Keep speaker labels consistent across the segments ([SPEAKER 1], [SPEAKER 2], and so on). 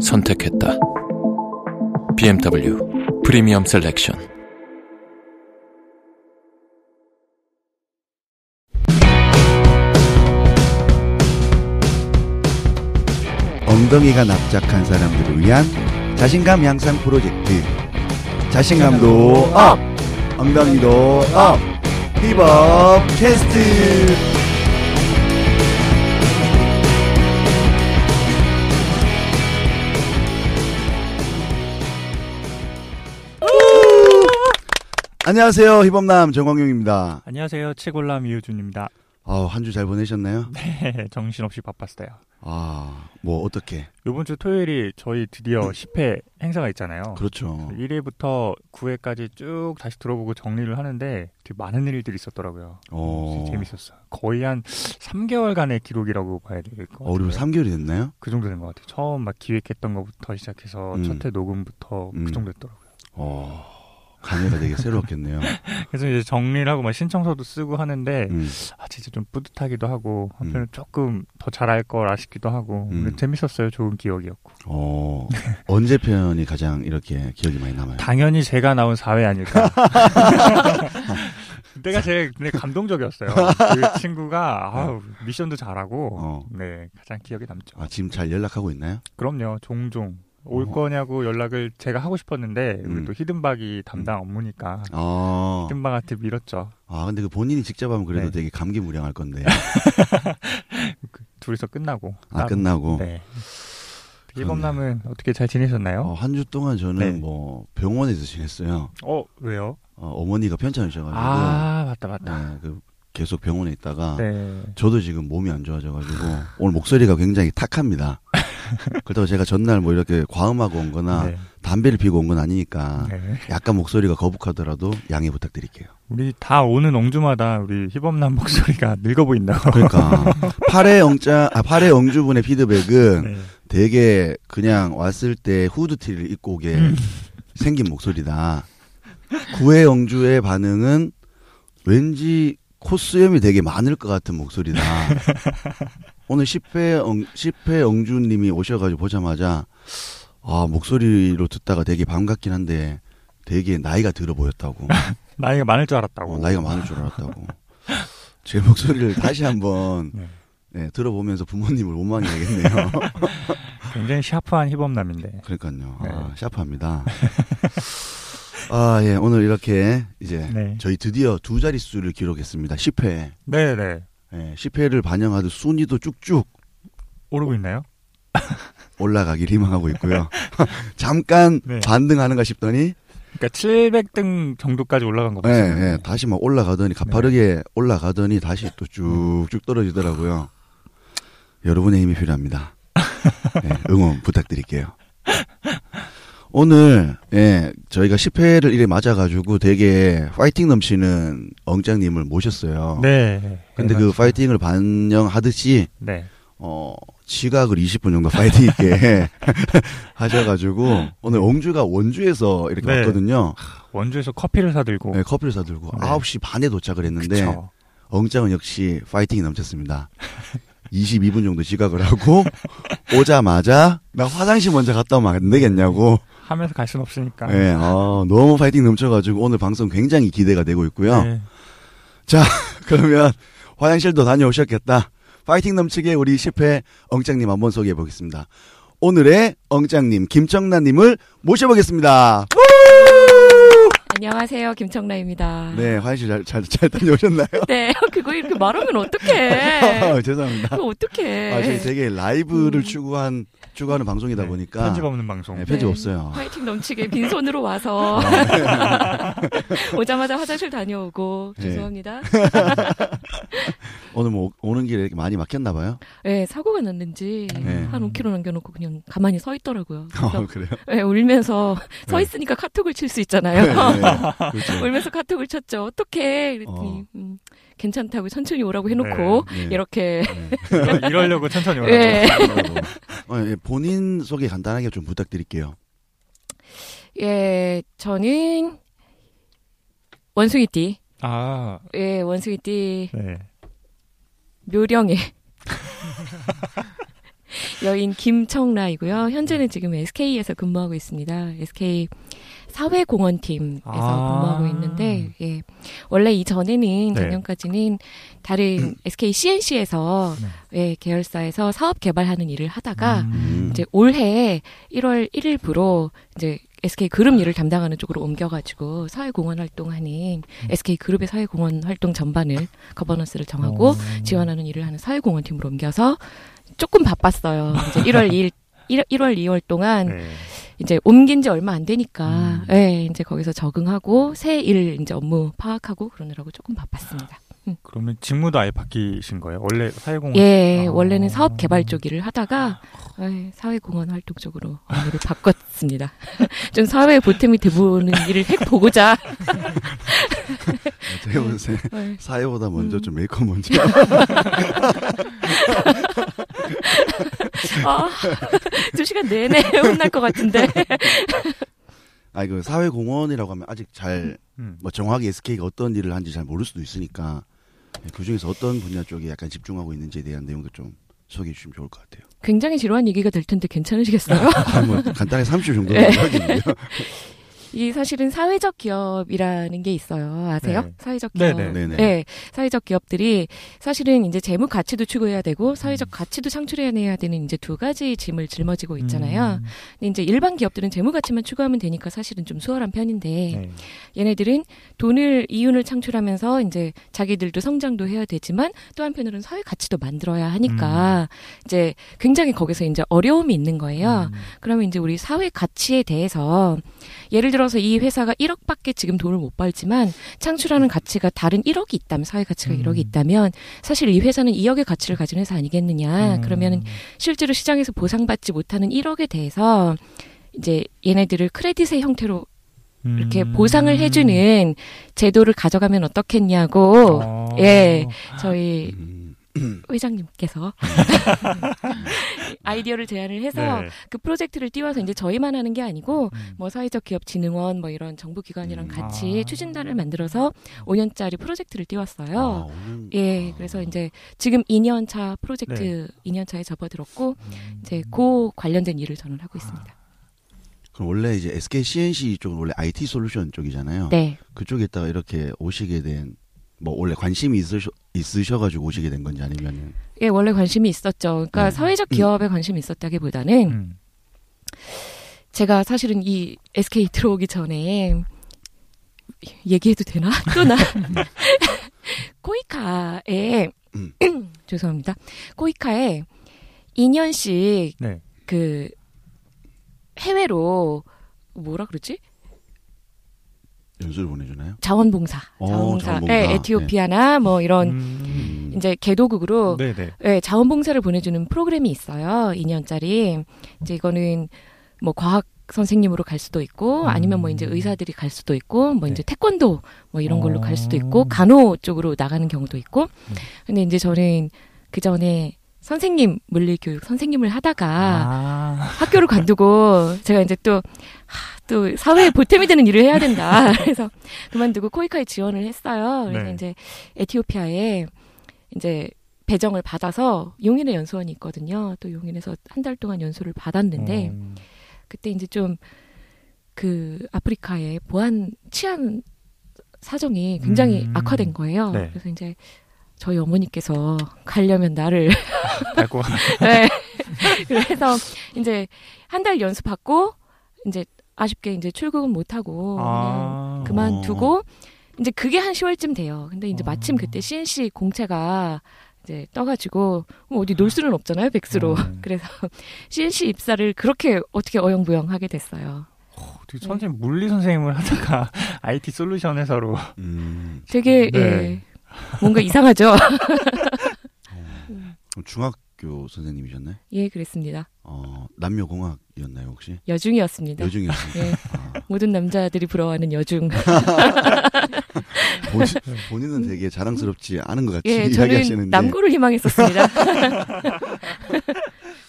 [SPEAKER 1] 선택했다. BMW Premium Selection.
[SPEAKER 2] 엉덩이가 납작한 사람들을 위한 자신감 향상 프로젝트 자신감도 up 엉덩이도 up 힙업 캐스트 안녕하세요 힙업남 정광용입니다
[SPEAKER 3] 안녕하세요. 치골람 이유준입니다.
[SPEAKER 2] 한주 잘 보내셨나요?
[SPEAKER 3] 네, 정신없이 바빴어요.
[SPEAKER 2] 아 뭐 어떻게
[SPEAKER 3] 이번 주 토요일이 저희 드디어 10회 행사가 있잖아요.
[SPEAKER 2] 그렇죠
[SPEAKER 3] 1회부터 9회까지 쭉 다시 들어보고 정리를 하는데 되게 많은 일들이 있었더라고요.
[SPEAKER 2] 어,
[SPEAKER 3] 진짜 재밌었어요. 거의 한 3개월간의 기록이라고 봐야 될 것 같아요.
[SPEAKER 2] 어, 우리 3개월이 됐나요?
[SPEAKER 3] 그 정도 된 것 같아요. 처음 막 기획했던 것부터 시작해서
[SPEAKER 2] 음.
[SPEAKER 3] 첫회 녹음부터
[SPEAKER 2] 음.
[SPEAKER 3] 그 정도 됐더라고요.
[SPEAKER 2] 어 감회가 되게 새로웠겠네요
[SPEAKER 3] 그래서 이제 정리를 하고 막 신청서도 쓰고 하는데
[SPEAKER 2] 음.
[SPEAKER 3] 아 진짜 좀 뿌듯하기도 하고 한편은 조금 더 잘할 걸 아쉽기도 하고
[SPEAKER 2] 음.
[SPEAKER 3] 재밌었어요. 좋은 기억이었고.
[SPEAKER 2] 어, 언제 편이 가장 이렇게 기억이 많이 남아요?
[SPEAKER 3] 당연히 제가 나온 4회 아닐까. 그때가 제일 근데 감동적이었어요. 그 친구가 아우, 미션도 잘하고
[SPEAKER 2] 어.
[SPEAKER 3] 네 가장 기억에 남죠.
[SPEAKER 2] 아, 지금 잘 연락하고 있나요?
[SPEAKER 3] 그럼요. 종종 올
[SPEAKER 2] 어.
[SPEAKER 3] 거냐고 연락을 제가 하고 싶었는데
[SPEAKER 2] 음.
[SPEAKER 3] 우리 또 히든박이 담당 업무니까
[SPEAKER 2] 아,
[SPEAKER 3] 히든박한테 밀었죠.
[SPEAKER 2] 아 근데 그 본인이 직접 하면 그래도
[SPEAKER 3] 네.
[SPEAKER 2] 되게 감개무량할 건데.
[SPEAKER 3] 둘이서 끝나고
[SPEAKER 2] 아,
[SPEAKER 3] 따로.
[SPEAKER 2] 끝나고.
[SPEAKER 3] 네. 이범남은 어떻게 잘 지내셨나요?
[SPEAKER 2] 어, 한주 동안 저는
[SPEAKER 3] 네.
[SPEAKER 2] 뭐 병원에서 지냈어요.
[SPEAKER 3] 어 왜요?
[SPEAKER 2] 어머니가 편찮으셔가지고.
[SPEAKER 3] 아 맞다 맞다.
[SPEAKER 2] 네, 그 계속 병원에 있다가.
[SPEAKER 3] 네.
[SPEAKER 2] 저도 지금 몸이 안 좋아져가지고 오늘 목소리가 굉장히 탁합니다. 그렇다고 제가 전날 뭐 이렇게 과음하고 온 거나
[SPEAKER 3] 네.
[SPEAKER 2] 담배를 피고 온 건 아니니까
[SPEAKER 3] 네.
[SPEAKER 2] 약간 목소리가 거북하더라도 양해 부탁드릴게요.
[SPEAKER 3] 우리 다 오는 엉주마다 우리 희범남 목소리가 늙어 보인다고.
[SPEAKER 2] 그러니까 8회 영자 아 8회 영주분의 피드백은
[SPEAKER 3] 네.
[SPEAKER 2] 되게 그냥 왔을 때 후드티를 입고 오게
[SPEAKER 3] 음.
[SPEAKER 2] 생긴 목소리다. 9회 영주의 반응은 왠지 콧수염이 되게 많을 것 같은 목소리다. 오늘 10회 영, 10회 영주님이 오셔가지고 보자마자 아 목소리로 듣다가 되게 반갑긴 한데 되게 나이가 들어 보였다고.
[SPEAKER 3] 나이가 많을 줄 알았다고.
[SPEAKER 2] 어, 나이가 많을 줄 알았다고. 제 목소리를 다시 한번
[SPEAKER 3] 네.
[SPEAKER 2] 네, 들어보면서 부모님을 원망해야겠네요.
[SPEAKER 3] 굉장히 샤프한 희범남인데.
[SPEAKER 2] 그러니까요. 아,
[SPEAKER 3] 네.
[SPEAKER 2] 샤프합니다. 아, 예. 오늘 이렇게 이제
[SPEAKER 3] 네.
[SPEAKER 2] 저희 드디어 두 자릿수를 기록했습니다. 10회.
[SPEAKER 3] 네 네.
[SPEAKER 2] 예, 10회를 반영하듯 순위도 쭉쭉
[SPEAKER 3] 오르고 있나요?
[SPEAKER 2] 올라가길 희망하고 있고요. 잠깐
[SPEAKER 3] 네.
[SPEAKER 2] 반등하는가 싶더니
[SPEAKER 3] 그러니까 700등 정도까지 올라간 거
[SPEAKER 2] 예,
[SPEAKER 3] 맞아요.
[SPEAKER 2] 예, 다시 막 올라가더니 가파르게 올라가더니 다시 또 쭉쭉 떨어지더라고요. 여러분의 힘이 필요합니다. 예, 응원 부탁드릴게요. 오늘 예 저희가 10회를 이래 맞아가지고 되게 파이팅 넘치는 엉짱님을 모셨어요.
[SPEAKER 3] 네.
[SPEAKER 2] 근데 그 파이팅을 반영하듯이
[SPEAKER 3] 네.
[SPEAKER 2] 어 지각을 20분 정도 파이팅 있게 하셔가지고 오늘 엉주가 원주에서 이렇게
[SPEAKER 3] 네.
[SPEAKER 2] 왔거든요.
[SPEAKER 3] 원주에서 커피를 사들고.
[SPEAKER 2] 네, 커피를 사들고
[SPEAKER 3] 네.
[SPEAKER 2] 9시 반에 도착을 했는데
[SPEAKER 3] 그쵸.
[SPEAKER 2] 엉짱은 역시 파이팅이 넘쳤습니다. 22분 정도 지각을 하고 오자마자 나 화장실 먼저 갔다 오면 안 되겠냐고.
[SPEAKER 3] 하면서 갈순 없으니까.
[SPEAKER 2] 예, 어, 너무 파이팅 넘쳐가지고 오늘 방송 굉장히 기대가 되고 있고요.
[SPEAKER 3] 네.
[SPEAKER 2] 그러면 화장실도 다녀오셨겠다. 파이팅 넘치게 우리 10회 엉짱님 한번 소개해 보겠습니다. 오늘의 엉짱님 김정란님을 모셔보겠습니다.
[SPEAKER 4] 안녕하세요. 김청라입니다.
[SPEAKER 2] 네, 화장실 잘, 잘, 잘 다녀오셨나요?
[SPEAKER 4] 네, 그거 이렇게 말하면 어떡해.
[SPEAKER 2] 아, 죄송합니다.
[SPEAKER 4] 그거 어떡해.
[SPEAKER 2] 아, 저희 되게 라이브를
[SPEAKER 4] 음.
[SPEAKER 2] 추구한, 추구하는 방송이다
[SPEAKER 3] 네,
[SPEAKER 2] 보니까.
[SPEAKER 3] 편집 없는 방송.
[SPEAKER 2] 네, 편집
[SPEAKER 4] 네.
[SPEAKER 2] 없어요.
[SPEAKER 4] 화이팅 넘치게 빈손으로 와서 오자마자 화장실 다녀오고
[SPEAKER 2] 네.
[SPEAKER 4] 죄송합니다.
[SPEAKER 2] 오늘 뭐, 오는 길에 이렇게 많이 막혔나봐요.
[SPEAKER 4] 네, 사고가 났는지
[SPEAKER 2] 네.
[SPEAKER 4] 한 5km 남겨놓고 그냥 가만히 서 있더라고요.
[SPEAKER 2] 어,
[SPEAKER 4] 그래서
[SPEAKER 2] 그래요?
[SPEAKER 4] 네, 울면서 서
[SPEAKER 2] 네.
[SPEAKER 4] 있으니까 카톡을 칠수
[SPEAKER 2] 네,
[SPEAKER 4] 있잖아요.
[SPEAKER 2] 네. 그렇죠.
[SPEAKER 4] 울면서 카톡을 쳤죠. 어떡해. 그랬더니
[SPEAKER 2] 어.
[SPEAKER 4] 음, 괜찮다고 천천히 오라고 해놓고
[SPEAKER 2] 네.
[SPEAKER 4] 이렇게
[SPEAKER 2] 네.
[SPEAKER 3] 이러- 이러려고 천천히 오라고.
[SPEAKER 4] 예.
[SPEAKER 2] 어, 예, 본인 소개 간단하게 좀 부탁드릴게요.
[SPEAKER 4] 예, 저는 원숭이띠.
[SPEAKER 3] 아,
[SPEAKER 4] 예, 원숭이띠
[SPEAKER 3] 네.
[SPEAKER 4] 묘령의 여인 김청라이고요. 현재는 지금 SK에서 근무하고 있습니다. SK 사회공헌팀에서
[SPEAKER 3] 아.
[SPEAKER 4] 근무하고 있는데, 예. 원래 이전에는
[SPEAKER 3] 네.
[SPEAKER 4] 작년까지는 다른 SK CNC에서 예, 계열사에서 사업 개발하는 일을 하다가
[SPEAKER 2] 음.
[SPEAKER 4] 이제 올해 1월 1일부로 이제 SK 그룹 일을 담당하는 쪽으로 옮겨가지고 사회공헌 활동하는 SK 그룹의 사회공헌 활동 전반을 거버넌스를 정하고
[SPEAKER 3] 어.
[SPEAKER 4] 지원하는 일을 하는 사회공헌 팀으로 옮겨서 조금 바빴어요. 이제 1월 2일 1월 2월 동안
[SPEAKER 3] 네.
[SPEAKER 4] 이제 옮긴 지 얼마 안 되니까
[SPEAKER 3] 음.
[SPEAKER 4] 예, 이제 거기서 적응하고 새 일 이제 업무 파악하고 그러느라고 조금 바빴습니다.
[SPEAKER 3] 그러면 직무도 아예 바뀌신 거예요? 원래 사회공헌.
[SPEAKER 4] 예,
[SPEAKER 3] 아.
[SPEAKER 4] 원래는 사업 개발 쪽 일을 하다가 예, 사회공헌 활동 쪽으로 업무를 바꿨습니다. 좀 사회 보탬이 돼보는 일을 해 보고자.
[SPEAKER 2] 어떻게 보세요?
[SPEAKER 4] 예.
[SPEAKER 2] 사회보다 먼저
[SPEAKER 4] 음.
[SPEAKER 2] 좀 메이크업 먼저.
[SPEAKER 4] 아, 두 시간 내내 혼날 것 같은데.
[SPEAKER 2] 아, 이거 사회공헌이라고 하면 아직 잘,
[SPEAKER 3] 음.
[SPEAKER 2] 뭐 정확히 SK가 어떤 일을 하는지 잘 모를 수도 있으니까 그 중에서 어떤 분야 쪽에 약간 집중하고 있는지에 대한 내용도 좀 소개해 주시면 좋을 것 같아요.
[SPEAKER 4] 굉장히 지루한 얘기가 될 텐데 괜찮으시겠어요?
[SPEAKER 2] 아, 뭐 간단하게 30초 정도
[SPEAKER 4] 네. 이 사실은 사회적 기업이라는 게 있어요. 아세요?
[SPEAKER 3] 네.
[SPEAKER 4] 사회적 기업.
[SPEAKER 3] 네네.
[SPEAKER 2] 네네.
[SPEAKER 4] 네, 사회적 기업들이 사실은 이제 재무 가치도 추구해야 되고 사회적 가치도 창출해내야 되는 이제 두 가지 짐을 짊어지고 있잖아요.
[SPEAKER 3] 음.
[SPEAKER 4] 근데 이제 일반 기업들은 재무 가치만 추구하면 되니까 사실은 좀 수월한 편인데
[SPEAKER 3] 네.
[SPEAKER 4] 얘네들은 돈을 이윤을 창출하면서 이제 자기들도 성장도 해야 되지만 또 한편으로는 사회 가치도 만들어야 하니까 이제 굉장히 거기서 이제 어려움이 있는 거예요.
[SPEAKER 3] 음.
[SPEAKER 4] 그러면 이제 우리 사회 가치에 대해서 예를 들어 서 이 회사가 1억밖에 지금 돈을 못 벌지만 창출하는 가치가 다른 1억이 있다면 사회 가치가
[SPEAKER 3] 음.
[SPEAKER 4] 1억이 있다면 사실 이 회사는 2억의 가치를 가진 회사 아니겠느냐.
[SPEAKER 3] 음.
[SPEAKER 4] 그러면은 실제로 시장에서 보상받지 못하는 1억에 대해서 이제 얘네들을 크레딧의 형태로 이렇게
[SPEAKER 3] 음.
[SPEAKER 4] 보상을 해주는 제도를 가져가면 어떻겠냐고
[SPEAKER 3] 어.
[SPEAKER 4] 예. 저희
[SPEAKER 2] 음,
[SPEAKER 4] 회장님께서 아이디어를 제안을 해서
[SPEAKER 3] 네.
[SPEAKER 4] 그 프로젝트를 띄워서 이제 저희만 하는 게 아니고
[SPEAKER 3] 음.
[SPEAKER 4] 뭐 사회적 기업 진흥원 뭐 이런 정부 기관이랑
[SPEAKER 2] 음.
[SPEAKER 4] 같이
[SPEAKER 3] 아.
[SPEAKER 4] 추진단을 만들어서 5년짜리 프로젝트를
[SPEAKER 2] 아,
[SPEAKER 4] 띄웠어요.
[SPEAKER 2] 오늘-
[SPEAKER 4] 예,
[SPEAKER 2] 아.
[SPEAKER 4] 그래서 이제 지금 2년 차 프로젝트
[SPEAKER 3] 네.
[SPEAKER 4] 2년 차에 접어들었고
[SPEAKER 3] 음.
[SPEAKER 4] 이제 그 관련된 일을 저는 하고 있습니다.
[SPEAKER 2] 그럼 원래 이제 SK CNC 쪽은 원래 IT 솔루션 쪽이잖아요.
[SPEAKER 4] 네.
[SPEAKER 2] 그쪽에 있다가 이렇게 오시게 된, 뭐 원래 관심이 있으셔, 있으셔가지고 오시게 된 건지 아니면은.
[SPEAKER 4] 예, 원래 관심이 있었죠. 그러니까
[SPEAKER 2] 네.
[SPEAKER 4] 사회적 기업에 관심이 있었다기보다는
[SPEAKER 3] 음.
[SPEAKER 4] 제가 사실은 이 SK 들어오기 전에 얘기해도 되나? 또 나. 코이카에
[SPEAKER 2] 음.
[SPEAKER 4] 죄송합니다. 코이카에 2년씩
[SPEAKER 3] 네.
[SPEAKER 4] 그 해외로 뭐라 그러지?
[SPEAKER 2] 연수를 보내주나요?
[SPEAKER 4] 자원봉사.
[SPEAKER 2] 어,
[SPEAKER 4] 자원봉사.
[SPEAKER 2] 자원봉사.
[SPEAKER 4] 예, 에티오피아나 뭐 이런
[SPEAKER 3] 음.
[SPEAKER 2] 음.
[SPEAKER 4] 이제 개도국으로
[SPEAKER 3] 네네.
[SPEAKER 4] 예, 자원봉사를 보내주는 프로그램이 있어요. 2년짜리. 이제 이거는 뭐 과학 선생님으로 갈 수도 있고
[SPEAKER 3] 음.
[SPEAKER 4] 아니면 뭐 이제 의사들이 갈 수도 있고 뭐
[SPEAKER 3] 네.
[SPEAKER 4] 이제 태권도 뭐 이런 걸로
[SPEAKER 3] 어.
[SPEAKER 4] 갈 수도 있고 간호 쪽으로 나가는 경우도 있고.
[SPEAKER 3] 음.
[SPEAKER 4] 근데 이제 저는 그 전에 선생님 물리 교육 선생님을 하다가
[SPEAKER 3] 아.
[SPEAKER 4] 학교를 관두고 제가 이제 또, 하, 또 사회에 보탬이 되는 일을 해야 된다. 그래서 그만두고 코이카에 지원을 했어요. 그래서
[SPEAKER 3] 네.
[SPEAKER 4] 이제 에티오피아에 이제 배정을 받아서 용인에 연수원이 있거든요. 또 용인에서 한 달 동안 연수를 받았는데
[SPEAKER 3] 음.
[SPEAKER 4] 그때 이제 좀 그 아프리카의 보안 치안 사정이 굉장히
[SPEAKER 3] 음.
[SPEAKER 4] 악화된 거예요.
[SPEAKER 3] 네.
[SPEAKER 4] 그래서 이제 저희 어머니께서 가려면 나를
[SPEAKER 3] 밟고 가-
[SPEAKER 4] 네. 그래서 이제 한 달 연수 받고 이제 아쉽게 이제 출국은 못 하고
[SPEAKER 3] 아.
[SPEAKER 4] 그냥 그만두고 이제 그게 한 10월쯤 돼요. 근데 이제 마침 그때 CNC 공채가 이제 떠가지고 뭐 어디 놀 수는 없잖아요, 백수로.
[SPEAKER 3] 음.
[SPEAKER 4] 그래서 CNC 입사를 그렇게 어떻게 어영부영 하게 됐어요.
[SPEAKER 3] 어떻게 선생님 물리 선생님을 하다가 IT 솔루션 회사로
[SPEAKER 2] 음,
[SPEAKER 4] 되게
[SPEAKER 3] 네.
[SPEAKER 4] 예, 뭔가 이상하죠.
[SPEAKER 2] 그럼 중학교 선생님이셨나요?
[SPEAKER 4] 예, 그랬습니다.
[SPEAKER 2] 어, 남녀공학이었나요 혹시?
[SPEAKER 4] 여중이었습니다.
[SPEAKER 2] 여중이었어요.
[SPEAKER 4] 예,
[SPEAKER 2] 아,
[SPEAKER 4] 모든 남자들이 부러워하는 여중.
[SPEAKER 2] 본인, 본인은 되게 자랑스럽지 않은 것 같이
[SPEAKER 4] 예,
[SPEAKER 2] 이야기하시는데.
[SPEAKER 4] 저는 남고를 희망했었습니다.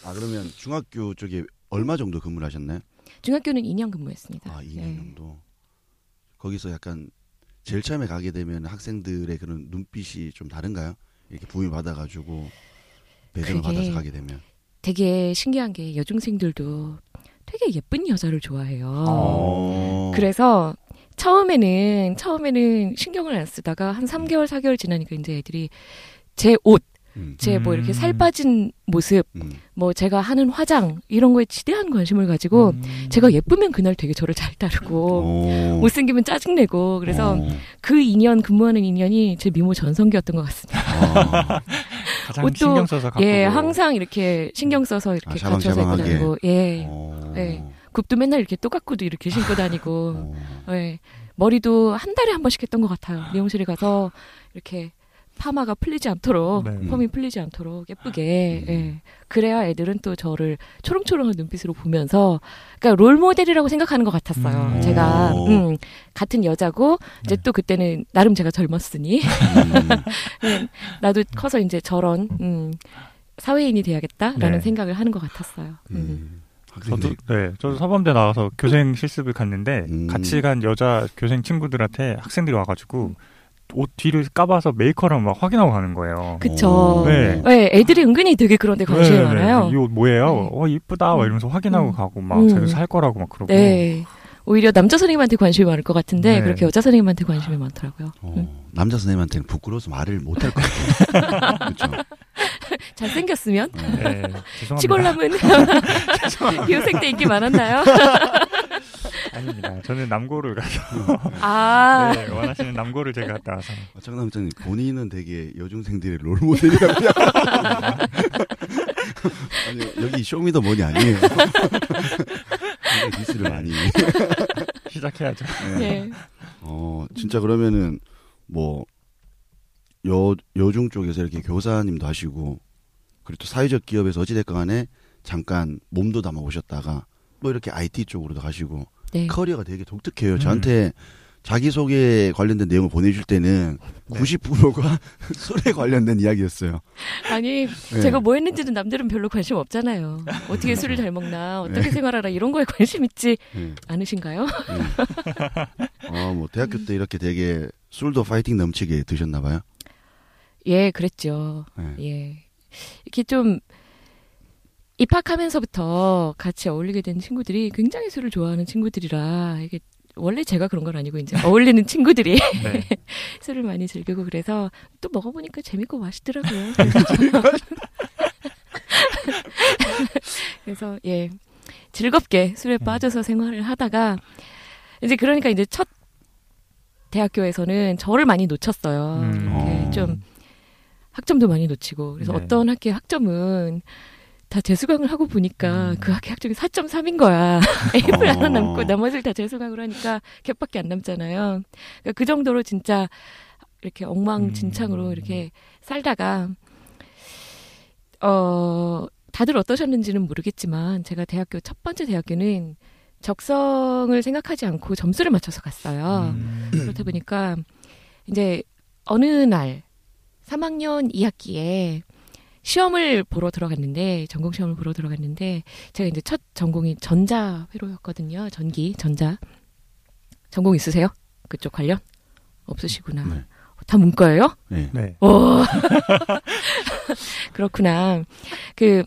[SPEAKER 2] 아 그러면 중학교 쪽에 얼마 정도 근무를 하셨나요?
[SPEAKER 4] 중학교는 2년 근무했습니다.
[SPEAKER 2] 아 2년
[SPEAKER 4] 예.
[SPEAKER 2] 정도. 거기서 약간 제일 처음에 가게 되면 학생들의 그런 눈빛이 좀 다른가요? 이렇게 부위 받아가지고 배정을 받아서 가게 되면.
[SPEAKER 4] 되게 신기한 게 여중생들도 되게 예쁜 여자를 좋아해요.
[SPEAKER 2] 어.
[SPEAKER 4] 그래서 처음에는 처음에는 신경을 안 쓰다가 한 3개월 4개월 지나니까 이제 애들이 제 옷,
[SPEAKER 2] 음,
[SPEAKER 4] 제뭐 이렇게
[SPEAKER 3] 음.
[SPEAKER 4] 살 빠진 모습,
[SPEAKER 2] 음.
[SPEAKER 4] 뭐 제가 하는 화장 이런 거에 지대한 관심을 가지고
[SPEAKER 3] 음.
[SPEAKER 4] 제가 예쁘면 그날 되게 저를 잘 따르고
[SPEAKER 2] 오.
[SPEAKER 4] 못생기면 짜증내고 그래서
[SPEAKER 2] 어.
[SPEAKER 4] 그 2년 근무하는 2년이 제 미모 전성기였던 것 같습니다.
[SPEAKER 2] 아.
[SPEAKER 3] 가장
[SPEAKER 4] 옷도-
[SPEAKER 3] 신경 써서 갖고
[SPEAKER 4] 예, 항상 이렇게 신경 써서 이렇게
[SPEAKER 2] 아,
[SPEAKER 4] 갖춰서 입고. 다니고, 예,
[SPEAKER 2] 어.
[SPEAKER 4] 네. 굽도 맨날 이렇게 또각구도 이렇게 신고 다니고,
[SPEAKER 2] 어.
[SPEAKER 4] 예, 머리도 한 달에 한 번씩 했던 것 같아요. 미용실에 가서 이렇게 파마가 풀리지 않도록,
[SPEAKER 3] 네.
[SPEAKER 4] 펌이 풀리지 않도록 예쁘게,
[SPEAKER 2] 음.
[SPEAKER 4] 예. 그래야 애들은 또 저를 초롱초롱한 눈빛으로 보면서, 그러니까 롤 모델이라고 생각하는 것 같았어요.
[SPEAKER 3] 음.
[SPEAKER 4] 제가,
[SPEAKER 2] 오.
[SPEAKER 4] 음, 같은 여자고, 이제
[SPEAKER 3] 네.
[SPEAKER 4] 또 그때는 나름 제가 젊었으니,
[SPEAKER 2] 음.
[SPEAKER 4] 네, 나도 커서 이제 저런 음, 사회인이 돼야겠다라는
[SPEAKER 3] 네.
[SPEAKER 4] 생각을 하는 것 같았어요. 음.
[SPEAKER 2] 음.
[SPEAKER 3] 저도 네, 저도 서범대 나와서 교생 실습을 갔는데
[SPEAKER 2] 음.
[SPEAKER 3] 같이 간 여자 교생 친구들한테 학생들이 와가지고 옷 뒤를 까봐서 메이커랑 막 확인하고 가는 거예요.
[SPEAKER 4] 그쵸.
[SPEAKER 2] 오.
[SPEAKER 3] 네.
[SPEAKER 4] 네, 애들이 은근히 되게 그런데 관심이
[SPEAKER 3] 네,
[SPEAKER 4] 많아요.
[SPEAKER 3] 이 옷 뭐예요?
[SPEAKER 4] 네.
[SPEAKER 3] 어 이쁘다. 막 이러면서 확인하고
[SPEAKER 4] 음.
[SPEAKER 3] 가고 막
[SPEAKER 4] 음.
[SPEAKER 3] 자기도 살 거라고 막 그러고.
[SPEAKER 4] 네. 오히려 남자 선생님한테 관심이 많을 것 같은데
[SPEAKER 3] 네.
[SPEAKER 4] 그렇게 여자 선생님한테 관심이 많더라고요.
[SPEAKER 2] 어,
[SPEAKER 4] 음.
[SPEAKER 2] 남자 선생님한테는 부끄러워서 말을 못 할 것 같아요. 그렇죠.
[SPEAKER 4] 잘생겼으면
[SPEAKER 3] 네, 죄송합니다.
[SPEAKER 4] 치골남은 교생 때 인기 많았나요?
[SPEAKER 3] 아닙니다. 저는 남고를 가서
[SPEAKER 4] 아,
[SPEAKER 3] 네, 원하시는 남고를 제가 갔다 와서
[SPEAKER 2] 장남장님 본인은 되게 여중생들의 롤 모델이라고요. 아니 여기 쇼미더머니 아니에요. 굉장히 디스를 많이.
[SPEAKER 3] 시작해야죠.
[SPEAKER 2] 네.
[SPEAKER 4] 네.
[SPEAKER 2] 어 진짜 그러면은 뭐 여 여중 쪽에서 이렇게 교사님도 하시고 그리고 또 사회적 기업에서 어찌됐건 간에 잠깐 몸도 담아 보셨다가 뭐 이렇게 IT 쪽으로도 가시고
[SPEAKER 4] 네.
[SPEAKER 2] 커리어가 되게 독특해요.
[SPEAKER 3] 음.
[SPEAKER 2] 저한테 자기소개 관련된 내용을 보내줄 때는
[SPEAKER 3] 네.
[SPEAKER 2] 90%가 술에 관련된 이야기였어요.
[SPEAKER 4] 아니
[SPEAKER 2] 네.
[SPEAKER 4] 제가 뭐 했는지는 남들은 별로 관심 없잖아요. 어떻게 술을 잘 먹나, 어떻게 생활하라 이런 거에 관심 있지
[SPEAKER 2] 네.
[SPEAKER 4] 않으신가요?
[SPEAKER 2] 어, 뭐 대학교 때 이렇게 되게 술도 파이팅 넘치게 드셨나 봐요.
[SPEAKER 4] 예, 그랬죠.
[SPEAKER 2] 네.
[SPEAKER 4] 예. 이렇게 좀 입학하면서부터 같이 어울리게 된 친구들이 굉장히 술을 좋아하는 친구들이라 이게 원래 제가 그런 건 아니고 이제 어울리는 친구들이
[SPEAKER 3] 네.
[SPEAKER 4] 술을 많이 즐기고 그래서 또 먹어보니까 재밌고 맛있더라고요. 그래서 예 즐겁게 술에 빠져서 생활을 하다가 이제 그러니까 이제 첫 대학교에서는 저를 많이 놓쳤어요.
[SPEAKER 3] 음.
[SPEAKER 2] 어.
[SPEAKER 4] 좀 학점도 많이 놓치고 그래서
[SPEAKER 3] 네.
[SPEAKER 4] 어떤 학교의 학점은 다 재수강을 하고 보니까
[SPEAKER 3] 음.
[SPEAKER 4] 그 학교 학점이 4.3인 거야. A플
[SPEAKER 2] 어.
[SPEAKER 4] 하나 남고 나머지를 다 재수강을 하니까 갭밖에 안 남잖아요. 그러니까 그 정도로 진짜 이렇게 엉망진창으로
[SPEAKER 3] 음.
[SPEAKER 4] 이렇게 살다가 어 다들 어떠셨는지는 모르겠지만 제가 대학교 첫 번째 대학교는 적성을 생각하지 않고 점수를 맞춰서 갔어요.
[SPEAKER 3] 음.
[SPEAKER 4] 그렇다 보니까 이제 어느 날 3학년 2학기에 시험을 보러 들어갔는데 전공 시험을 보러 들어갔는데 제가 이제 첫 전공이 전자 회로였거든요. 전기 전자 전공 있으세요? 그쪽 관련 없으시구나.
[SPEAKER 2] 네.
[SPEAKER 4] 다 문과예요?
[SPEAKER 2] 네.
[SPEAKER 3] 네.
[SPEAKER 4] 오. 그렇구나. 그,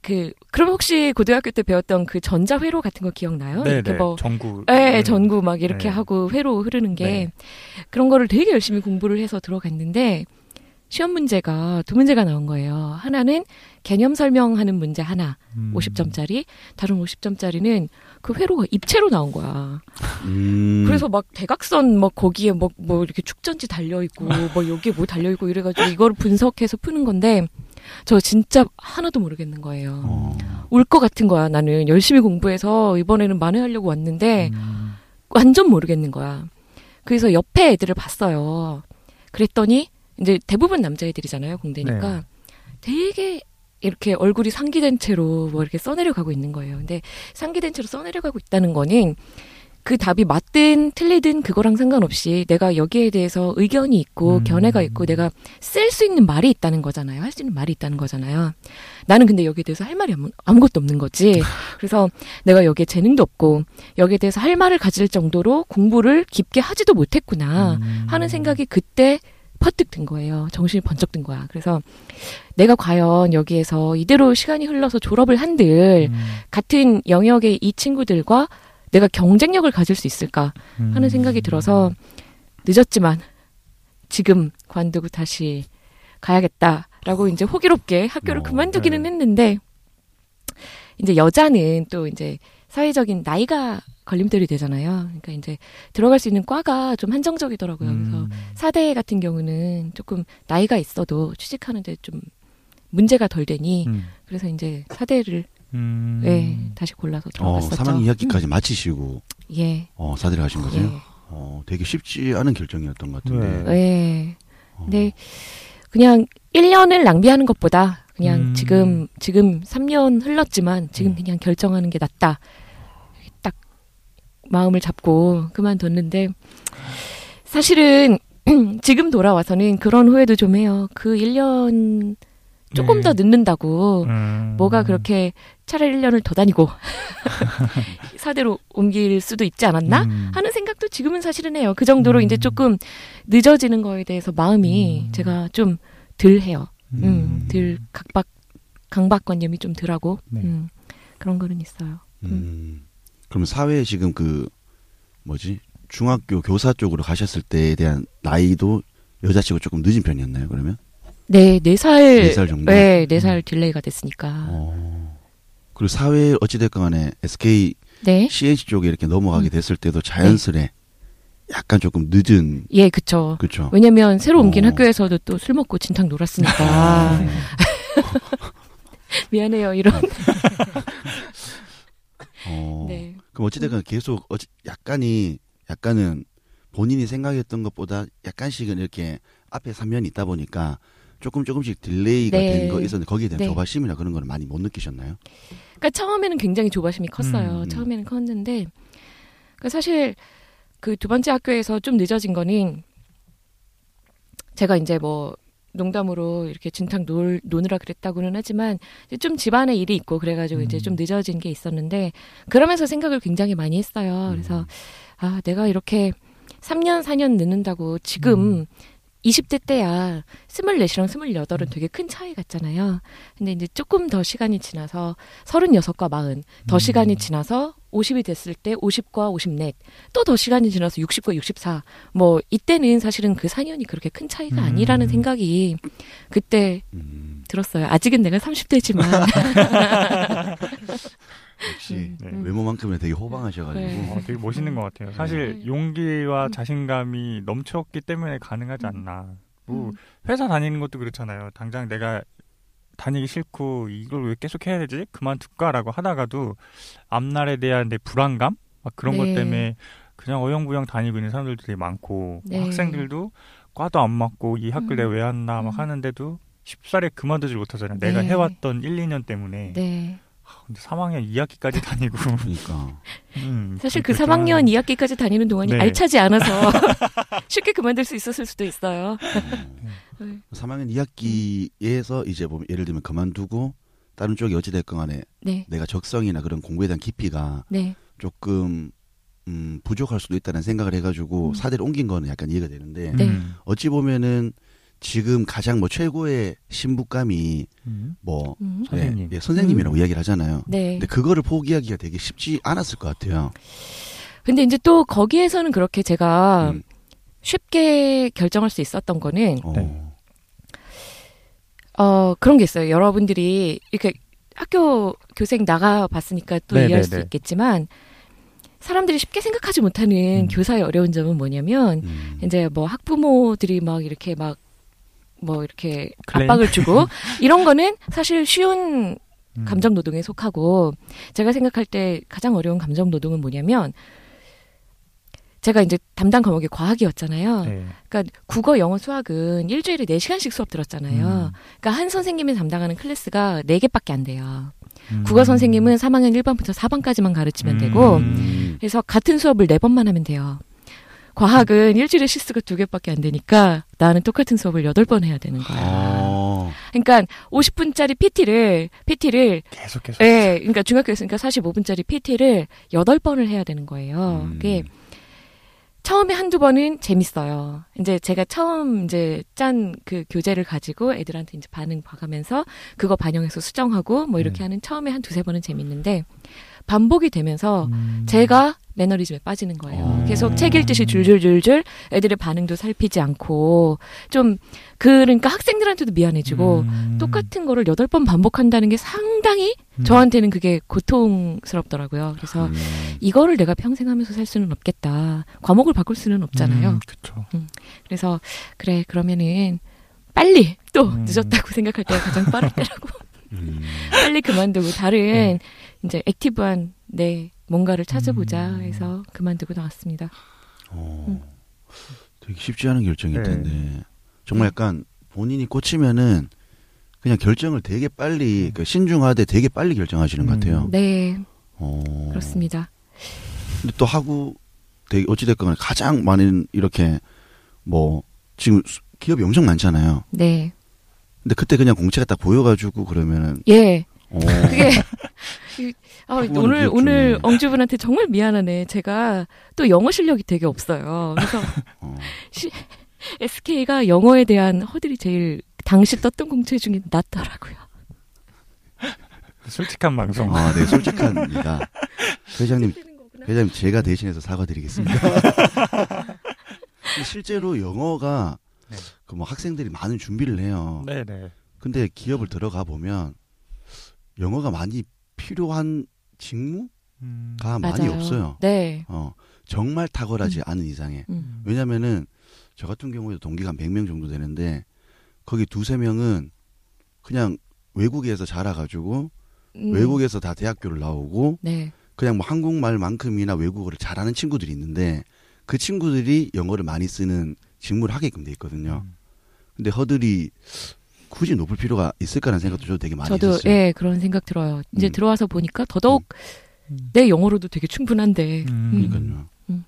[SPEAKER 4] 그, 그럼 혹시 고등학교 때 배웠던 그 전자회로 같은 거 기억나요?
[SPEAKER 3] 네,
[SPEAKER 4] 이렇게
[SPEAKER 3] 네.
[SPEAKER 4] 뭐,
[SPEAKER 3] 전구.
[SPEAKER 4] 예,
[SPEAKER 3] 네.
[SPEAKER 4] 전구 막 이렇게
[SPEAKER 3] 네.
[SPEAKER 4] 하고 회로 흐르는 게
[SPEAKER 3] 네.
[SPEAKER 4] 그런 거를 되게 열심히 공부를 해서 들어갔는데 시험 문제가 두 문제가 나온 거예요. 하나는 개념 설명하는 문제 하나,
[SPEAKER 3] 음.
[SPEAKER 4] 50점짜리. 다른 50점짜리는 그 회로가 입체로 나온 거야.
[SPEAKER 2] 음.
[SPEAKER 4] 그래서 막 대각선 막 거기에 뭐, 뭐 이렇게 축전지 달려 있고, 뭐 여기에 뭐 달려 있고 이래가지고 이거를 분석해서 푸는 건데, 저 진짜 하나도 모르겠는 거예요.
[SPEAKER 2] 어.
[SPEAKER 4] 울것 같은 거야. 나는 열심히 공부해서 이번에는 만회하려고 왔는데,
[SPEAKER 3] 음.
[SPEAKER 4] 완전 모르겠는 거야. 그래서 옆에 애들을 봤어요. 그랬더니 이제 대부분 남자애들이잖아요, 공대니까.
[SPEAKER 3] 네.
[SPEAKER 4] 되게 이렇게 얼굴이 상기된 채로 뭐 이렇게 써내려가고 있는 거예요. 근데 상기된 채로 써내려가고 있다는 거는 그 답이 맞든 틀리든 그거랑 상관없이 내가 여기에 대해서 의견이 있고
[SPEAKER 3] 음.
[SPEAKER 4] 견해가 있고 내가 쓸 수 있는 말이 있다는 거잖아요. 할 수 있는 말이 있다는 거잖아요. 나는 근데 여기에 대해서 할 말이 아무, 아무것도 없는 거지. 그래서 내가 여기에 재능도 없고 여기에 대해서 할 말을 가질 정도로 공부를 깊게 하지도 못했구나
[SPEAKER 3] 음.
[SPEAKER 4] 하는 생각이 그때 퍼뜩 든 거예요. 정신이 번쩍 든 거야. 그래서 내가 과연 여기에서 이대로 시간이 흘러서 졸업을 한들
[SPEAKER 3] 음.
[SPEAKER 4] 같은 영역의 이 친구들과 내가 경쟁력을 가질 수 있을까 하는
[SPEAKER 3] 음.
[SPEAKER 4] 생각이 들어서 늦었지만 지금 관두고 다시 가야겠다라고 이제 호기롭게 학교를
[SPEAKER 2] 어,
[SPEAKER 4] 그만두기는
[SPEAKER 3] 네.
[SPEAKER 4] 했는데 이제 여자는 또 이제 사회적인 나이가 걸림돌이 되잖아요. 그러니까 이제 들어갈 수 있는 과가 좀 한정적이더라고요. 그래서
[SPEAKER 3] 음.
[SPEAKER 4] 사대 같은 경우는 조금 나이가 있어도 취직하는데 좀 문제가 덜 되니
[SPEAKER 3] 음.
[SPEAKER 4] 그래서 이제 사대를
[SPEAKER 3] 음.
[SPEAKER 4] 예, 다시 골라서
[SPEAKER 2] 어,
[SPEAKER 4] 들어갔었죠.
[SPEAKER 2] 3학년 2학기까지 마치시고
[SPEAKER 4] 음, 예.
[SPEAKER 2] 어, 사대를 하신 거죠?
[SPEAKER 4] 예.
[SPEAKER 2] 어, 되게 쉽지 않은 결정이었던 것 같은데.
[SPEAKER 3] 네.
[SPEAKER 4] 예.
[SPEAKER 2] 어.
[SPEAKER 4] 근데 그냥 1년을 낭비하는 것보다 그냥
[SPEAKER 3] 음.
[SPEAKER 4] 지금 지금 3년 흘렀지만 지금
[SPEAKER 3] 음.
[SPEAKER 4] 그냥 결정하는 게 낫다. 딱 마음을 잡고 그만뒀는데 사실은 지금 돌아와서는 그런 후회도 좀 해요. 그 1년 조금
[SPEAKER 3] 네.
[SPEAKER 4] 더 늦는다고
[SPEAKER 3] 음.
[SPEAKER 4] 뭐가 그렇게 차라리 1년을 더 다니고 사대로 옮길 수도 있지 않았나?
[SPEAKER 3] 음.
[SPEAKER 4] 하는 생각도 지금은 사실은 해요. 그 정도로
[SPEAKER 3] 음.
[SPEAKER 4] 이제 조금 늦어지는 거에 대해서 마음이
[SPEAKER 3] 음.
[SPEAKER 4] 제가 좀 덜 해요. 음,
[SPEAKER 3] 음.
[SPEAKER 4] 덜 각박, 강박관념이 좀 덜하고,
[SPEAKER 3] 네.
[SPEAKER 4] 음, 그런 거는 있어요.
[SPEAKER 2] 음. 그러면 사회에 지금 그 뭐지 중학교 교사 쪽으로 가셨을 때에 대한 나이도 여자치고 조금 늦은 편이었나요? 그러면
[SPEAKER 4] 네, 네 살,
[SPEAKER 2] 네살 정도.
[SPEAKER 4] 네, 네살 delay가 됐으니까.
[SPEAKER 2] 어. 그리고 사회 어찌됐건 간에 SK
[SPEAKER 4] 네.
[SPEAKER 2] C&C 쪽에 이렇게 넘어가게
[SPEAKER 4] 음.
[SPEAKER 2] 됐을 때도 자연스레 약간 조금 늦은
[SPEAKER 4] 예, 그쵸.
[SPEAKER 2] 그렇죠.
[SPEAKER 4] 왜냐면 새로 옮긴
[SPEAKER 2] 어.
[SPEAKER 4] 학교에서도 또 술 먹고 진탕 놀았으니까. 미안해요, 이런.
[SPEAKER 2] 그럼 어찌됐건 계속 어찌, 약간이 약간은 본인이 생각했던 것보다 약간씩은 이렇게 앞에 3년이 있다 보니까 조금 조금씩 delay가
[SPEAKER 4] 네.
[SPEAKER 2] 된거 있었는데 거기에 대한
[SPEAKER 4] 네.
[SPEAKER 2] 조바심이나 그런 거는 많이 못 느끼셨나요?
[SPEAKER 4] 그러니까 처음에는 굉장히 조바심이 컸어요.
[SPEAKER 2] 음.
[SPEAKER 4] 처음에는 컸는데 그러니까 사실 그 두 번째 학교에서 좀 늦어진 거는 제가 이제 뭐 농담으로 이렇게 진탕 놀, 노느라 그랬다고는 하지만 이제 좀 집안에 일이 있고 그래가지고 이제
[SPEAKER 3] 음.
[SPEAKER 4] 좀 늦어진 게 있었는데 그러면서 생각을 굉장히 많이 했어요.
[SPEAKER 2] 음.
[SPEAKER 4] 그래서 아 내가 이렇게 3년 4년 늦는다고 지금
[SPEAKER 3] 음.
[SPEAKER 4] 20대 때야 24이랑 28은 되게 큰 차이 같잖아요. 근데 이제 조금 더 시간이 지나서 36과 40, 더
[SPEAKER 3] 음.
[SPEAKER 4] 시간이 지나서 50이 됐을 때 50과 54, 또더 시간이 지나서 60과 64. 뭐 이때는 사실은 그 4년이 그렇게 큰 차이가
[SPEAKER 3] 음.
[SPEAKER 4] 아니라는 생각이 그때
[SPEAKER 2] 음,
[SPEAKER 4] 들었어요. 아직은 내가 30대지만.
[SPEAKER 2] 역시
[SPEAKER 3] 네.
[SPEAKER 4] 음.
[SPEAKER 2] 외모만큼은 되게 호방하셔가지고
[SPEAKER 4] 네.
[SPEAKER 3] 어, 되게 멋있는 것 같아요. 사실
[SPEAKER 4] 네.
[SPEAKER 3] 용기와
[SPEAKER 4] 음.
[SPEAKER 3] 자신감이 넘쳤기 때문에 가능하지 않나. 뭐
[SPEAKER 4] 음.
[SPEAKER 3] 회사 다니는 것도 그렇잖아요. 당장 내가 다니기 싫고 이걸 왜 계속 해야 되지? 그만둘까라고 하다가도 앞날에 대한 내 불안감 막 그런 것
[SPEAKER 4] 네.
[SPEAKER 3] 때문에 그냥 어영부영 다니고 있는 사람들도 되게 많고
[SPEAKER 4] 네.
[SPEAKER 3] 학생들도 과도 안 맞고 이 학교
[SPEAKER 4] 음.
[SPEAKER 3] 내가 왜 왔나 막
[SPEAKER 4] 음.
[SPEAKER 3] 하는데도 쉽사리 그만두질 못하잖아요. 내가
[SPEAKER 4] 네.
[SPEAKER 3] 해왔던 1, 2년 때문에
[SPEAKER 4] 네.
[SPEAKER 3] 근데 3학년 2학기까지 다니고
[SPEAKER 2] 그러니까
[SPEAKER 3] 음,
[SPEAKER 4] 사실 그
[SPEAKER 3] 결정을
[SPEAKER 4] 3학년 2학기까지 다니는 동안이
[SPEAKER 3] 네.
[SPEAKER 4] 알차지 않아서 쉽게 그만둘 수 있었을 수도 있어요.
[SPEAKER 2] 어,
[SPEAKER 4] 네.
[SPEAKER 2] 3학년 2학기에서 이제 보면 예를 들면 그만두고 다른 쪽이 어찌됐건 간에
[SPEAKER 4] 네.
[SPEAKER 2] 내가 적성이나 그런 공부에 대한 깊이가
[SPEAKER 4] 네.
[SPEAKER 2] 조금 음, 부족할 수도 있다는 생각을 해가지고
[SPEAKER 4] 음.
[SPEAKER 2] 사대를 옮긴 거는 약간 이해가 되는데
[SPEAKER 4] 네.
[SPEAKER 3] 음.
[SPEAKER 2] 어찌 보면은 지금 가장 뭐 최고의 신부감이
[SPEAKER 3] 음.
[SPEAKER 2] 뭐
[SPEAKER 4] 음.
[SPEAKER 3] 선생님.
[SPEAKER 2] 예, 예, 선생님이라고 이야기를 하잖아요.
[SPEAKER 4] 네.
[SPEAKER 2] 근데 그거를 포기하기가 되게 쉽지 않았을 것 같아요.
[SPEAKER 4] 근데 이제 또 거기에서는 그렇게 제가
[SPEAKER 2] 음.
[SPEAKER 4] 쉽게 결정할 수 있었던 거는
[SPEAKER 2] 어.
[SPEAKER 3] 네.
[SPEAKER 4] 어, 그런 게 있어요. 여러분들이 이렇게 학교 교생 나가 봤으니까 또
[SPEAKER 3] 네,
[SPEAKER 4] 이해할
[SPEAKER 3] 네,
[SPEAKER 4] 수
[SPEAKER 3] 네.
[SPEAKER 4] 있겠지만 사람들이 쉽게 생각하지 못하는
[SPEAKER 3] 음.
[SPEAKER 4] 교사의 어려운 점은 뭐냐면
[SPEAKER 2] 음.
[SPEAKER 4] 이제 뭐 학부모들이 막 이렇게 막 뭐 이렇게
[SPEAKER 3] 클레임?
[SPEAKER 4] 압박을 주고 이런 거는 사실 쉬운
[SPEAKER 3] 음.
[SPEAKER 4] 감정 노동에 속하고 제가 생각할 때 가장 어려운 감정 노동은 뭐냐면 제가 이제 담당 과목이 과학이었잖아요.
[SPEAKER 3] 네.
[SPEAKER 4] 그러니까 국어, 영어, 수학은 일주일에 4시간씩 수업 들었잖아요.
[SPEAKER 3] 음.
[SPEAKER 4] 그러니까 한 선생님이 담당하는 클래스가 4개밖에 안 돼요.
[SPEAKER 3] 음.
[SPEAKER 4] 국어 선생님은 3학년 1반부터 4반까지만 가르치면 되고
[SPEAKER 2] 음.
[SPEAKER 4] 그래서 같은 수업을 4번만 하면 돼요. 과학은 일주일에 실수가 2개밖에 안 되니까 나는 똑같은 수업을 8번 해야 되는 거야.
[SPEAKER 2] 어.
[SPEAKER 4] 그러니까 50분짜리 PT를 PT를
[SPEAKER 3] 계속 계속.
[SPEAKER 4] 예, 그러니까 중학교였으니까 45분짜리 PT를 8번을 해야 되는 거예요.
[SPEAKER 2] 음.
[SPEAKER 4] 그게 처음에 한두 번은 재밌어요. 이제 제가 처음 이제 짠 그 교재를 가지고 애들한테 이제 반응 봐가면서 그거 반영해서 수정하고 뭐 이렇게
[SPEAKER 3] 음.
[SPEAKER 4] 하는 처음에 한 두세 번은 재밌는데 반복이 되면서
[SPEAKER 3] 음.
[SPEAKER 4] 제가 매너리즘에 빠지는 거예요.
[SPEAKER 2] 어.
[SPEAKER 4] 계속 책 읽듯이 줄줄줄줄 애들의 반응도 살피지 않고 좀 그러니까 학생들한테도 미안해지고
[SPEAKER 3] 음.
[SPEAKER 4] 똑같은 거를 여덟 번 반복한다는 게 상당히
[SPEAKER 3] 음.
[SPEAKER 4] 저한테는 그게 고통스럽더라고요. 그래서
[SPEAKER 2] 음.
[SPEAKER 4] 이거를 내가 평생 하면서 살 수는 없겠다. 과목을 바꿀 수는 없잖아요.
[SPEAKER 3] 음, 그쵸.
[SPEAKER 4] 그래서 그래 그러면은 빨리 또
[SPEAKER 3] 음.
[SPEAKER 4] 늦었다고 생각할 때가 가장 빠를 때라고
[SPEAKER 2] 음.
[SPEAKER 4] 빨리 그만두고 다른
[SPEAKER 3] 네.
[SPEAKER 4] 이제 액티브한 내 뭔가를 찾아보자
[SPEAKER 3] 음.
[SPEAKER 4] 해서 그만두고 나왔습니다.
[SPEAKER 2] 어.
[SPEAKER 4] 음.
[SPEAKER 2] 되게 쉽지 않은 결정일
[SPEAKER 3] 네.
[SPEAKER 2] 텐데 정말 약간 본인이 꽂히면은 그냥 결정을 되게 빨리 그 신중하되 되게 빨리 결정하시는 것
[SPEAKER 3] 음.
[SPEAKER 2] 같아요.
[SPEAKER 4] 네
[SPEAKER 2] 어.
[SPEAKER 4] 그렇습니다.
[SPEAKER 2] 근데 또 하고 되게 어찌됐건 가장 많은 이렇게 뭐 지금 수- 기업이 엄청 많잖아요.
[SPEAKER 4] 네
[SPEAKER 2] 근데 그때 그냥 공채가 딱 보여가지고 그러면은
[SPEAKER 4] 예.
[SPEAKER 2] 어.
[SPEAKER 4] 그게 이- 아, 오늘 오늘. 엉주분한테 정말 미안하네. 제가 또 영어 실력이 되게 없어요. 그래서
[SPEAKER 2] 어.
[SPEAKER 4] SK가 영어에 대한 허들이 제일 당시 떴던 공채 중에 낮더라고요.
[SPEAKER 3] 솔직한 방송.
[SPEAKER 2] 아, 네, 솔직합니다. 회장님, 회장님 제가 대신해서 사과드리겠습니다. 실제로 영어가
[SPEAKER 3] 네.
[SPEAKER 2] 그뭐 학생들이 많은 준비를 해요.
[SPEAKER 3] 네네.
[SPEAKER 2] 근데 기업을 들어가 보면 영어가 많이 필요한 직무가
[SPEAKER 3] 음.
[SPEAKER 2] 많이
[SPEAKER 4] 맞아요.
[SPEAKER 2] 없어요.
[SPEAKER 4] 네.
[SPEAKER 2] 어, 정말 탁월하지 않은 이상에.
[SPEAKER 4] 음.
[SPEAKER 2] 왜냐면은 저 같은 경우에도 동기가 한 100명 정도 되는데 거기 두세 명은 그냥 외국에서 자라가지고
[SPEAKER 4] 음.
[SPEAKER 2] 외국에서 다 대학교를 나오고
[SPEAKER 4] 네.
[SPEAKER 2] 그냥 뭐 한국말만큼이나 외국어를 잘하는 친구들이 있는데 그 친구들이 영어를 많이 쓰는 직무를 하게끔 돼 있거든요.
[SPEAKER 3] 음.
[SPEAKER 2] 근데 허들이 굳이 높을 필요가 있을까라는 생각도 저도 되게 많이
[SPEAKER 4] 저도
[SPEAKER 2] 했었어요.
[SPEAKER 4] 예 그런 생각 들어요. 이제
[SPEAKER 2] 음.
[SPEAKER 4] 들어와서 보니까 더더욱
[SPEAKER 3] 음.
[SPEAKER 4] 내 영어로도 되게 충분한데.
[SPEAKER 3] 음.
[SPEAKER 4] 음.
[SPEAKER 2] 그러니까요.
[SPEAKER 4] 음.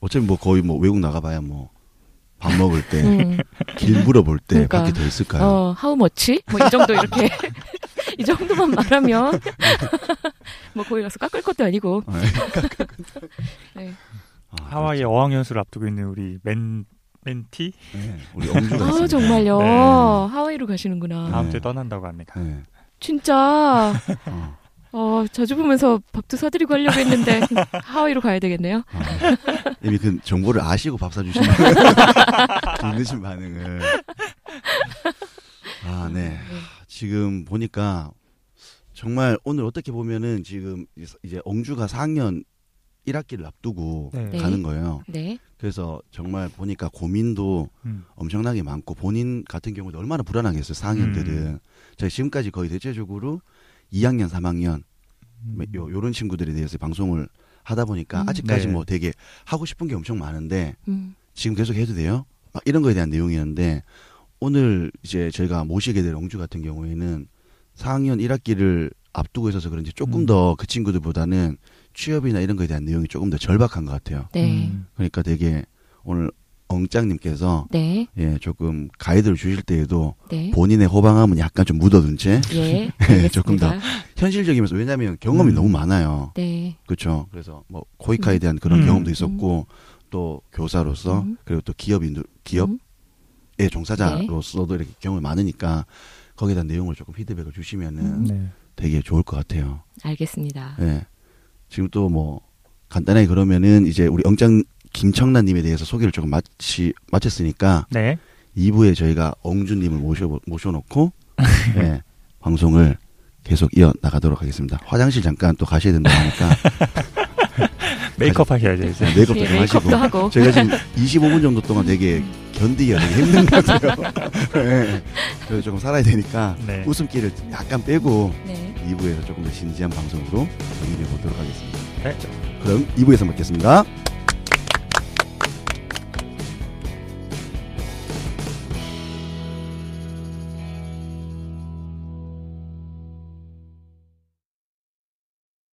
[SPEAKER 2] 어차피 뭐 거의 뭐 외국 나가봐야 뭐 밥 먹을 때,
[SPEAKER 4] 음.
[SPEAKER 2] 길 물어볼 때
[SPEAKER 4] 그러니까.
[SPEAKER 2] 밖에 더 있을까요?
[SPEAKER 4] 어, how much? 뭐 이 정도 이렇게 이 정도만 말하면 뭐 거기 가서 깎을 것도 아니고. 네.
[SPEAKER 2] 아,
[SPEAKER 3] 하와이에 어학연수를 앞두고 있는 우리 맨 맨티
[SPEAKER 2] 네, 우리 엉주가
[SPEAKER 4] 아. 정말요.
[SPEAKER 3] 네.
[SPEAKER 4] 하와이로 가시는구나.
[SPEAKER 3] 다음
[SPEAKER 2] 네.
[SPEAKER 3] 주에 떠난다고 합니다.
[SPEAKER 2] 네.
[SPEAKER 4] 진짜
[SPEAKER 2] 어,
[SPEAKER 4] 어, 자주 보면서 밥도 사드리고 하려고 했는데 하와이로 가야 되겠네요.
[SPEAKER 2] 어. 이미 그 정보를 아시고 밥 사주시는 뒤늦은 반응을. 아, 네. 지금 보니까 정말 오늘 어떻게 보면은 지금 이제 엉주가 4학년 1학기를 앞두고
[SPEAKER 3] 네.
[SPEAKER 4] 네.
[SPEAKER 2] 가는 거예요.
[SPEAKER 4] 네.
[SPEAKER 2] 그래서 정말 보니까 고민도
[SPEAKER 3] 음.
[SPEAKER 2] 엄청나게 많고 본인 같은 경우도 얼마나 불안하겠어요. 4학년 들은.
[SPEAKER 3] 음.
[SPEAKER 2] 저희 지금까지 거의 대체적으로 2학년, 3학년
[SPEAKER 3] 음.
[SPEAKER 2] 요, 요런 친구들에 대해서 방송을 하다 보니까
[SPEAKER 4] 음.
[SPEAKER 2] 아직까지
[SPEAKER 3] 네.
[SPEAKER 2] 뭐 되게 하고 싶은 게 엄청 많은데
[SPEAKER 4] 음.
[SPEAKER 2] 지금 계속 해도 돼요? 막 이런 거에 대한 내용이었는데 오늘 이제 저희가 모시게 될 엉주 같은 경우에는 4학년 1학기를 앞두고 있어서 그런지 조금
[SPEAKER 3] 음.
[SPEAKER 2] 더그 친구들보다는 취업이나 이런 거에 대한 내용이 조금 더 절박한 것 같아요.
[SPEAKER 4] 네.
[SPEAKER 3] 음.
[SPEAKER 2] 그러니까 되게 오늘 엉짱님께서
[SPEAKER 4] 네.
[SPEAKER 2] 예 조금 가이드를 주실 때에도
[SPEAKER 4] 네.
[SPEAKER 2] 본인의 호방함은 약간 좀 묻어둔 채
[SPEAKER 4] 예.
[SPEAKER 2] 네, 조금 더. 현실적이면서 왜냐하면 경험이
[SPEAKER 3] 음.
[SPEAKER 2] 너무 많아요.
[SPEAKER 4] 네.
[SPEAKER 2] 그렇죠. 그래서 뭐 코이카에 대한 그런
[SPEAKER 3] 음.
[SPEAKER 2] 경험도 있었고 또 교사로서
[SPEAKER 4] 음.
[SPEAKER 2] 그리고 또 기업인 기업의
[SPEAKER 4] 음.
[SPEAKER 2] 종사자로서도 이렇게 경험이 많으니까 거기에 대한 내용을 조금 피드백을 주시면은
[SPEAKER 4] 음.
[SPEAKER 3] 네.
[SPEAKER 2] 되게 좋을 것 같아요.
[SPEAKER 4] 알겠습니다.
[SPEAKER 2] 예. 지금 또 뭐 간단하게 그러면은 이제 우리 엉짱 김청란님에 대해서 소개를 조금 마치 마쳤으니까
[SPEAKER 3] 네.
[SPEAKER 2] 2부에 저희가 엉주님을 모셔 모셔놓고 예, 방송을 계속 이어 나가도록 하겠습니다. 화장실 잠깐 또 가셔야 된다 하니까
[SPEAKER 3] 메이크업 하셔야죠 이제.
[SPEAKER 2] 네, 메이크업도
[SPEAKER 4] 예,
[SPEAKER 2] 좀 하시고
[SPEAKER 4] 메이크업도 하고.
[SPEAKER 2] 저희가 지금 25분 정도 동안 되게 견디기가 되게 힘든 것 같아요. 예, 그래서 조금 살아야 되니까
[SPEAKER 3] 네.
[SPEAKER 2] 웃음기를 약간 빼고
[SPEAKER 4] 네.
[SPEAKER 2] 2부에서 조금 더 진지한 방송으로 정리해 보도록 하겠습니다.
[SPEAKER 3] 네.
[SPEAKER 2] 그럼 2부에서 뵙겠습니다.